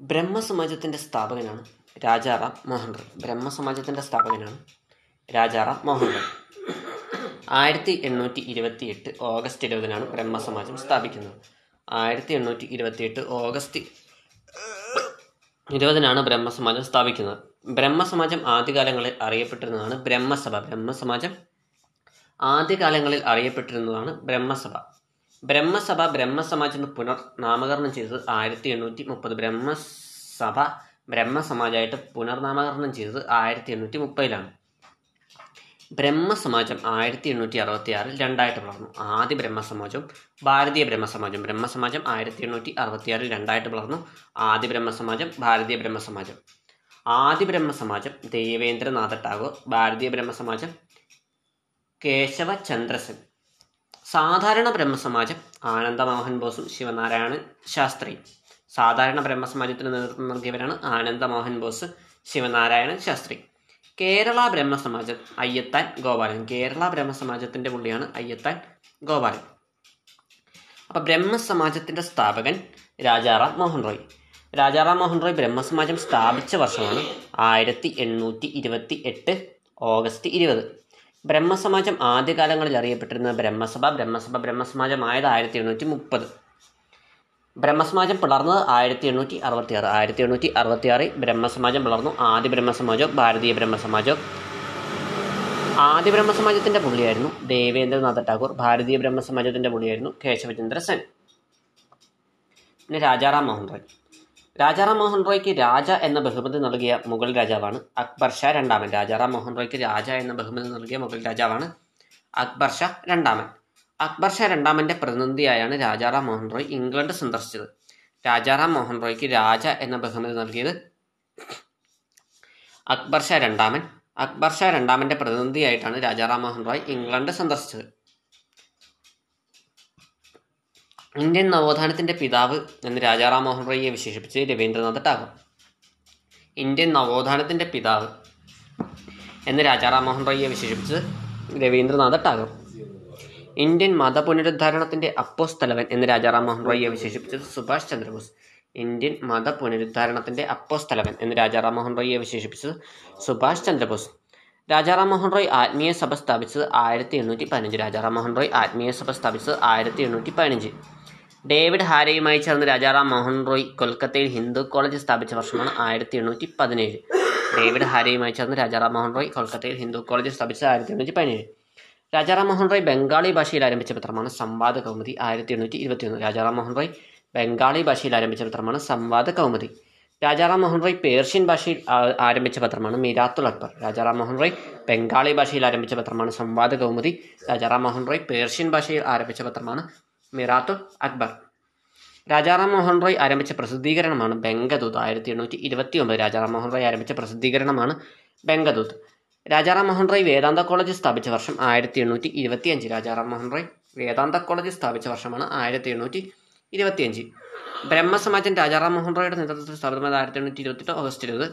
ബ്രഹ്മസമാജത്തിന്റെ സ്ഥാപകനാണ് രാജാറാം മോഹൻ റോയ് ബ്രഹ്മസമാജത്തിന്റെ സ്ഥാപകനാണ് രാജാറാം മോഹൻ റോയ് ആയിരത്തി എണ്ണൂറ്റി ഇരുപത്തി എട്ട് ഓഗസ്റ്റ് ഇരുപതിനാണ് ബ്രഹ്മസമാജം സ്ഥാപിക്കുന്നത്. ആയിരത്തി എണ്ണൂറ്റി ഇരുപത്തി എട്ട് ഓഗസ്റ്റ് ഇരുപതിനാണ് ബ്രഹ്മസമാജം സ്ഥാപിക്കുന്നത്. ബ്രഹ്മസമാജം ആദ്യകാലങ്ങളിൽ അറിയപ്പെട്ടിരുന്നതാണ് ബ്രഹ്മസഭ. ബ്രഹ്മസമാജം ആദ്യകാലങ്ങളിൽ അറിയപ്പെട്ടിരുന്നതാണ് ബ്രഹ്മസഭ. ബ്രഹ്മസഭ ബ്രഹ്മസമാജം എന്ന് പുനർ നാമകരണം ചെയ്തത് ആയിരത്തി എണ്ണൂറ്റി മുപ്പത് ബ്രഹ്മസഭ ബ്രഹ്മസമാജമായിട്ട് പുനർനാമകരണം ചെയ്തത് ആയിരത്തി എണ്ണൂറ്റി മുപ്പതിലാണ് ബ്രഹ്മസമാജം ആയിരത്തി എണ്ണൂറ്റി അറുപത്തി ആറിൽ രണ്ടായിട്ട് വളർന്നു. ആദ്യ ബ്രഹ്മസമാജം ഭാരതീയ ബ്രഹ്മസമാജം. ബ്രഹ്മസമാജം ആയിരത്തി എണ്ണൂറ്റി അറുപത്തി ആറിൽ രണ്ടായിട്ട് വളർന്നു. ആദ്യ ബ്രഹ്മസമാജം ഭാരതീയ ബ്രഹ്മസമാജം. ആദ്യ ബ്രഹ്മസമാജം ദേവേന്ദ്രനാഥ ടാഗോർ ഭാരതീയ ബ്രഹ്മസമാജം കേശവ ചന്ദ്രസൻ സാധാരണ ബ്രഹ്മസമാജം ആനന്ദമോഹൻ ബോസും ശിവനാരായണൻ ശാസ്ത്രിയും സാധാരണ ബ്രഹ്മസമാജത്തിന് നേതൃത്വം നൽകിയവരാണ് ആനന്ദമോഹൻ ബോസ് ശിവനാരായണൻ ശാസ്ത്രി. കേരള ബ്രഹ്മസമാജം അയ്യത്താൻ ഗോപാലൻ. കേരള ബ്രഹ്മസമാജത്തിന്റെ പുള്ളിയാണ് അയ്യത്താൻ ഗോപാലൻ. അപ്പൊ ബ്രഹ്മസമാജത്തിന്റെ സ്ഥാപകൻ രാജാറാം മോഹൻ റോയ്. രാജാറാം മോഹൻ റോയ് ബ്രഹ്മസമാജം സ്ഥാപിച്ച വർഷമാണ് ആയിരത്തി എണ്ണൂറ്റി ഇരുപത്തി എട്ട് ഓഗസ്റ്റ് ഇരുപത്. ബ്രഹ്മസമാജം ആദ്യകാലങ്ങളിൽ അറിയപ്പെട്ടിരുന്ന ബ്രഹ്മസഭ ബ്രഹ്മസഭ ബ്രഹ്മസമാജമായത് ആയിരത്തി എണ്ണൂറ്റി മുപ്പത് ബ്രഹ്മസമാജം പിളർന്നത് ആയിരത്തി എണ്ണൂറ്റി അറുപത്തി ആറ് ആയിരത്തി എണ്ണൂറ്റി അറുപത്തി ബ്രഹ്മസമാജം പിളർന്നു. ആദ്യ ബ്രഹ്മസമാജോ ഭാരതീയ ബ്രഹ്മസമാജോ. ആദ്യ ബ്രഹ്മസമാജത്തിന്റെ പുള്ളിയായിരുന്നു ദേവേന്ദ്രനാഥ ടാഗോർ. ഭാരതീയ ബ്രഹ്മസമാജത്തിന്റെ പുള്ളിയായിരുന്നു കേശവചന്ദ്ര സെൻ പിന്നെ രാജാറാം മോഹൻ റോയ് രാജാറാം മോഹൻ റോയ്ക്ക് രാജ എന്ന ബഹുമതി നൽകിയ മുഗൾ രാജാവാണ് അക്ബർ ഷാ രണ്ടാമൻ. രാജാറാം മോഹൻ റോയ്ക്ക് രാജ എന്ന ബഹുമതി നൽകിയ മുഗൾ രാജാവാണ് അക്ബർ ഷാ രണ്ടാമൻ. അക്ബർ ഷാ രണ്ടാമന്റെ പ്രതിനിധിയായാണ് രാജാറാം മോഹൻ റോയ് ഇംഗ്ലണ്ട് സന്ദർശിച്ചത്. രാജാറാം മോഹൻ റോയ്ക്ക് രാജ എന്ന ബഹുമതി നൽകിയത് അക്ബർ ഷാ രണ്ടാമൻ. അക്ബർ ഷാ രണ്ടാമന്റെ പ്രതിനിധിയായിട്ടാണ് രാജാറാം മോഹൻ റോയ് ഇംഗ്ലണ്ട് സന്ദർശിച്ചത്. ഇന്ത്യൻ നവോത്ഥാനത്തിന്റെ പിതാവ് എന്ന് രാജാറാം മോഹൻ റോയിയെ വിശേഷിപ്പിച്ച് രവീന്ദ്രനാഥ് ടാഗോർ. ഇന്ത്യൻ നവോത്ഥാനത്തിന്റെ പിതാവ് എന്ന് രാജാറാം മോഹൻ റോയിയെ വിശേഷിപ്പിച്ച് രവീന്ദ്രനാഥ് ടാഗോർ. ഇന്ത്യൻ മതപുനരുദ്ധാരണത്തിന്റെ അപ്പോസ്തലവൻ എന്ന് രാജാറാം മോഹൻ റോയിയെ വിശേഷിപ്പിച്ചത് സുഭാഷ് ചന്ദ്രബോസ്. ഇന്ത്യൻ മതപുനരുദ്ധാരണത്തിന്റെ അപ്പോസ്തലവൻ എന്ന് രാജാറാം മോഹൻ റോയിയെ വിശേഷിപ്പിച്ചത് സുഭാഷ് ചന്ദ്രബോസ്. രാജാറാം മോഹൻ റോയ് ആത്മീയ സഭ സ്ഥാപിച്ചത് ആയിരത്തി എണ്ണൂറ്റി പതിനഞ്ച്. രാജാറാം മോഹൻ റോയ് ആത്മീയ സഭ സ്ഥാപിച്ചത് ആയിരത്തി എണ്ണൂറ്റി പതിനഞ്ച്. ഡേവിഡ് ഹാരയുമായി ചേർന്ന് രാജാറാം മോഹൻ റോയ് കൊൽക്കത്തയിൽ ഹിന്ദു കോളേജ് സ്ഥാപിച്ച വർഷമാണ് ആയിരത്തി എണ്ണൂറ്റി പതിനേഴ് ഡേവിഡ് ഹാരയുമായി ചേർന്ന് രാജാറാം മോഹൻ റോയ് കൊൽക്കത്തയിൽ ഹിന്ദു കോളേജ് സ്ഥാപിച്ചത് ആയിരത്തി എണ്ണൂറ്റി പതിനേഴ് രാജാറാം മോഹൻ റോയ് ബംഗാളി ഭാഷയിൽ ആരംഭിച്ച പത്രമാണ് സംവാദ കൗമുദി ആയിരത്തി എണ്ണൂറ്റി ഇരുപത്തിയൊന്ന് രാജാറാം മോഹൻ റോയ് ബംഗാളി ഭാഷയിൽ ആരംഭിച്ച പത്രമാണ് സംവാദ കൗമുദി. രാജാറാം മോഹൻ റോയ് പേർഷ്യൻ ഭാഷയിൽ ആരംഭിച്ച പത്രമാണ് മിരാത്തുൽ അക്ബർ. രാജാറാം മോഹൻ റോയ് ബംഗാളി ഭാഷയിൽ ആരംഭിച്ച പത്രമാണ് സംവാദ കൗമുദി. രാജാറാം മോഹൻ റോയ് പേർഷ്യൻ ഭാഷയിൽ ആരംഭിച്ച പത്രമാണ് മിറാത്തുൽ അക്ബർ. രാജാറാം മോഹൻ റോയ് ആരംഭിച്ച പ്രസിദ്ധീകരണമാണ് ബംഗദൂത് ആയിരത്തി എണ്ണൂറ്റി ഇരുപത്തി ഒമ്പത് രാജാറാം മോഹൻ റോയ് ആരംഭിച്ച പ്രസിദ്ധീകരണമാണ് ബംഗദൂത് രാജാറാം മോഹൻ റോയ് വേദാന്ത കോളേജ് സ്ഥാപിച്ച വർഷം ആയിരത്തി എണ്ണൂറ്റി ഇരുപത്തി അഞ്ച് രാജാറാം മോഹൻ റോയ് വേദാന്ത കോളേജ് സ്ഥാപിച്ച വർഷമാണ് ആയിരത്തി എണ്ണൂറ്റി ഇരുപത്തിയഞ്ച്. ബ്രഹ്മസമാജം രാജാറാം മോഹൻ റോയുടെ നേതൃത്വത്തിൽ സ്ഥാപിതമായത് ആയിരത്തി എണ്ണൂറ്റി ഇരുപത്തെട്ട് ഓഗസ്റ്റ് ഇരുപത്.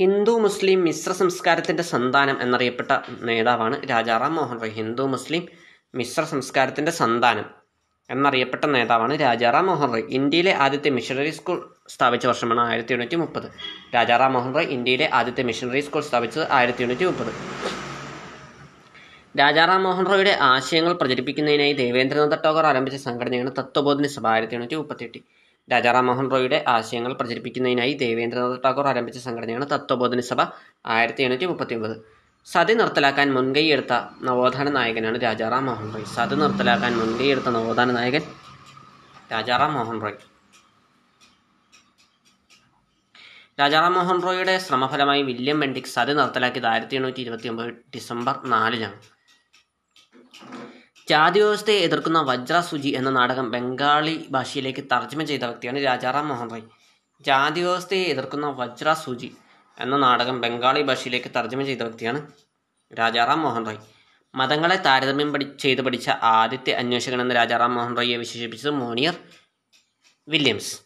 ഹിന്ദു മുസ്ലിം മിശ്ര സംസ്കാരത്തിന്റെ സന്താനം എന്നറിയപ്പെട്ട നേതാവാണ് രാജാറാം മോഹൻ റോയ്. ഹിന്ദു മുസ്ലിം മിശ്ര സംസ്കാരത്തിന്റെ സന്താനം എന്നറിയപ്പെട്ട നേതാവാണ് രാജാറാം മോഹൻ റോയ്. ഇന്ത്യയിലെ ആദ്യത്തെ മിഷണറി സ്കൂൾ സ്ഥാപിച്ച വർഷമാണ് ആയിരത്തി എണ്ണൂറ്റി മുപ്പത് രാജാറാം മോഹൻ റോയ് ഇന്ത്യയിലെ ആദ്യത്തെ മിഷണറി സ്കൂൾ സ്ഥാപിച്ചത് ആയിരത്തി എണ്ണൂറ്റി മുപ്പത് രാജാറാം മോഹൻ റോയുടെ ആശയങ്ങൾ പ്രചരിപ്പിക്കുന്നതിനായി ദേവേന്ദ്രനാഥ ടാഗോർ ആരംഭിച്ച സംഘടനയാണ് തത്വബോധന സഭ ആയിരത്തി എണ്ണൂറ്റി രാജാറാം മോഹൻ റോയുടെ ആശയങ്ങൾ പ്രചരിപ്പിക്കുന്നതിനായി ദേവേന്ദ്രനാഥ ടാഗോർ ആരംഭിച്ച സംഘടനയാണ് തത്വബോധന സഭ ആയിരത്തി എണ്ണൂറ്റി മുപ്പത്തി ഒമ്പത് സതി നിർത്തലാക്കാൻ മുൻകൈയെടുത്ത നവോത്ഥാന നായകനാണ് രാജാറാം മോഹൻ റോയ്. സതി നിർത്തലാക്കാൻ മുൻകൈയെടുത്ത നവോത്ഥാന നായകൻ രാജാറാം മോഹൻ റോയ്. രാജാറാം മോഹൻ റോയിയുടെ ശ്രമഫലമായി വില്യം ബെൻഡിക് സതി നിർത്തലാക്കിയത് ആയിരത്തി എണ്ണൂറ്റി ഇരുപത്തി ഒമ്പത് ഡിസംബർ നാലിലാണ് ജാതി വ്യവസ്ഥയെ എതിർക്കുന്ന വജ്രസുചി എന്ന നാടകം ബംഗാളി ഭാഷയിലേക്ക് തർജമ ചെയ്ത വ്യക്തിയാണ് രാജാറാം മോഹൻ റോയ്. ജാതി വ്യവസ്ഥയെ എതിർക്കുന്ന വജ്രസുചി എന്ന നാടകം ബംഗാളി ഭാഷയിലേക്ക് തർജമ ചെയ്ത വ്യക്തിയാണ് രാജാറാം മോഹൻ റോയ്. മതങ്ങളെ താരതമ്യം പഠി ചെയ്ത് പഠിച്ച ആദ്യത്തെ അന്വേഷകൻ എന്ന് രാജാറാം മോഹൻ റോയിയെ വിശേഷിപ്പിച്ചത് മോണിയർ വില്യംസ്.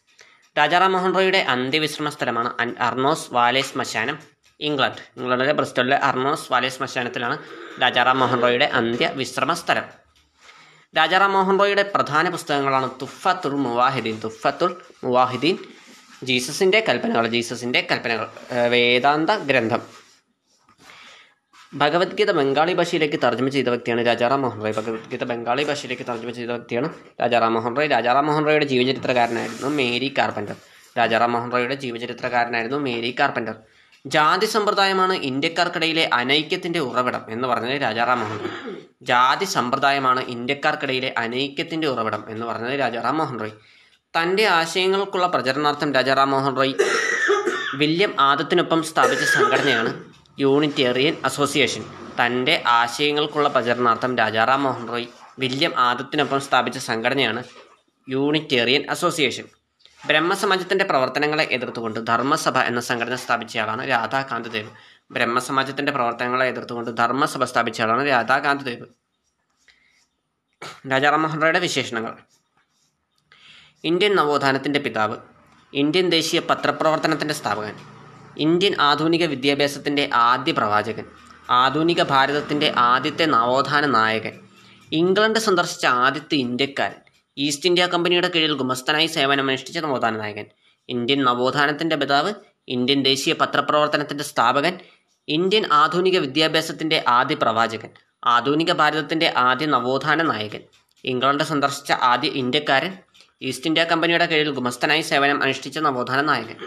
രാജാറാം മോഹൻ റോയിയുടെ അന്ത്യവിശ്രമ സ്ഥലമാണ് അർണോസ് വാലെ ശ്മശാനം ഇംഗ്ലണ്ട്. ഇംഗ്ലണ്ടിലെ ബ്രിസ്റ്റോളിലെ അർണോസ് വാലെ ശ്മശാനത്തിലാണ് രാജാറാം മോഹൻ റോയിയുടെ അന്ത്യവിശ്രമ സ്ഥലം. രാജാറാം മോഹൻ റോയിയുടെ പ്രധാന പുസ്തകങ്ങളാണ് തുഫത്തുൽ മുവാഹിദ്ദീൻ തുഫത്തുൽ മുവാഹിദീൻ ജീസസിന്റെ കൽപ്പനകൾ ജീസസിന്റെ കൽപ്പനകൾ. വേദാന്ത ഗ്രന്ഥം. ഭഗവത്ഗീത ബംഗാളി ഭാഷയിലേക്ക് തർജമ ചെയ്ത വ്യക്തിയാണ് രാജാറാം മോഹൻ റോയ് ഭഗവത്ഗീത ബംഗാളി ഭാഷയിലേക്ക് തർജമ ചെയ്ത വ്യക്തിയാണ് രാജാറാം മോഹൻ റോയ് രാജാറാം മോഹൻ റോയുടെ ജീവചരിത്രകാരനായിരുന്നു മേരി കാർപ്പന്റർ രാജാറാം മോഹൻ റോയുടെ ജീവചരിത്രകാരനായിരുന്നു മേരി കാർപ്പന്റർ ജാതി സമ്പ്രദായമാണ് ഇന്ത്യക്കാർക്കിടയിലെ അനൈക്യത്തിന്റെ ഉറവിടം എന്ന് പറഞ്ഞത് രാജാറാം മോഹൻ റോയ് ജാതി സമ്പ്രദായമാണ് ഇന്ത്യക്കാർക്കിടയിലെ അനൈക്യത്തിന്റെ ഉറവിടം എന്ന് പറഞ്ഞത് രാജാറാം മോഹൻ റോയ് തന്റെ ആശയങ്ങൾക്കുള്ള പ്രചരണാർത്ഥം രാജാറാം മോഹൻ റോയ് വില്യം ആദത്തിനൊപ്പം സ്ഥാപിച്ച സംഘടനയാണ് യൂണിറ്റേറിയൻ അസോസിയേഷൻ. തന്റെ ആശയങ്ങൾക്കുള്ള പ്രചരണാർത്ഥം രാജാറാം മോഹൻ റോയ് വില്യം ആദത്തിനൊപ്പം സ്ഥാപിച്ച സംഘടനയാണ് യൂണിറ്റേറിയൻ അസോസിയേഷൻ. ബ്രഹ്മസമാജത്തിന്റെ പ്രവർത്തനങ്ങളെ എതിർത്തുകൊണ്ട് ധർമ്മസഭ എന്ന സംഘടന സ്ഥാപിച്ചയാളാണ് രാധാകാന്ത് ദേവ്. ബ്രഹ്മസമാജത്തിന്റെ പ്രവർത്തനങ്ങളെ എതിർത്തുകൊണ്ട് ധർമ്മസഭ സ്ഥാപിച്ചയാളാണ് രാധാകാന്ത് ദേവ്. രാജാറാം മോഹൻ റോയുടെ വിശേഷണങ്ങൾ. ഇന്ത്യൻ നവോത്ഥാനത്തിന്റെ പിതാവ് ഇന്ത്യൻ ദേശീയ പത്രപ്രവർത്തനത്തിന്റെ സ്ഥാപകൻ ഇന്ത്യൻ ആധുനിക വിദ്യാഭ്യാസത്തിന്റെ ആദ്യ പ്രവാചകൻ ആധുനിക ഭാരതത്തിന്റെ ആദ്യത്തെ നവോത്ഥാന നായകൻ ഇംഗ്ലണ്ട് സന്ദർശിച്ച ആദ്യത്തെ ഇന്ത്യക്കാരൻ ഈസ്റ്റ് ഇന്ത്യ കമ്പനിയുടെ കീഴിൽ ഗുമസ്തനായി സേവനമനുഷ്ഠിച്ച നവോത്ഥാന നായകൻ ഇന്ത്യൻ നവോത്ഥാനത്തിന്റെ പിതാവ് ഇന്ത്യൻ ദേശീയ പത്രപ്രവർത്തനത്തിന്റെ സ്ഥാപകൻ ഇന്ത്യൻ ആധുനിക വിദ്യാഭ്യാസത്തിന്റെ ആദ്യ പ്രവാചകൻ ആധുനിക ഭാരതത്തിന്റെ ആദ്യ നവോത്ഥാന നായകൻ ഇംഗ്ലണ്ട് സന്ദർശിച്ച ആദ്യ ഇന്ത്യക്കാരൻ ഈസ്റ്റ് ഇന്ത്യ കമ്പനിയുടെ കീഴിൽ ഗുമസ്തനായി സേവനം അനുഷ്ഠിച്ച നവോത്ഥാന നായകൻ.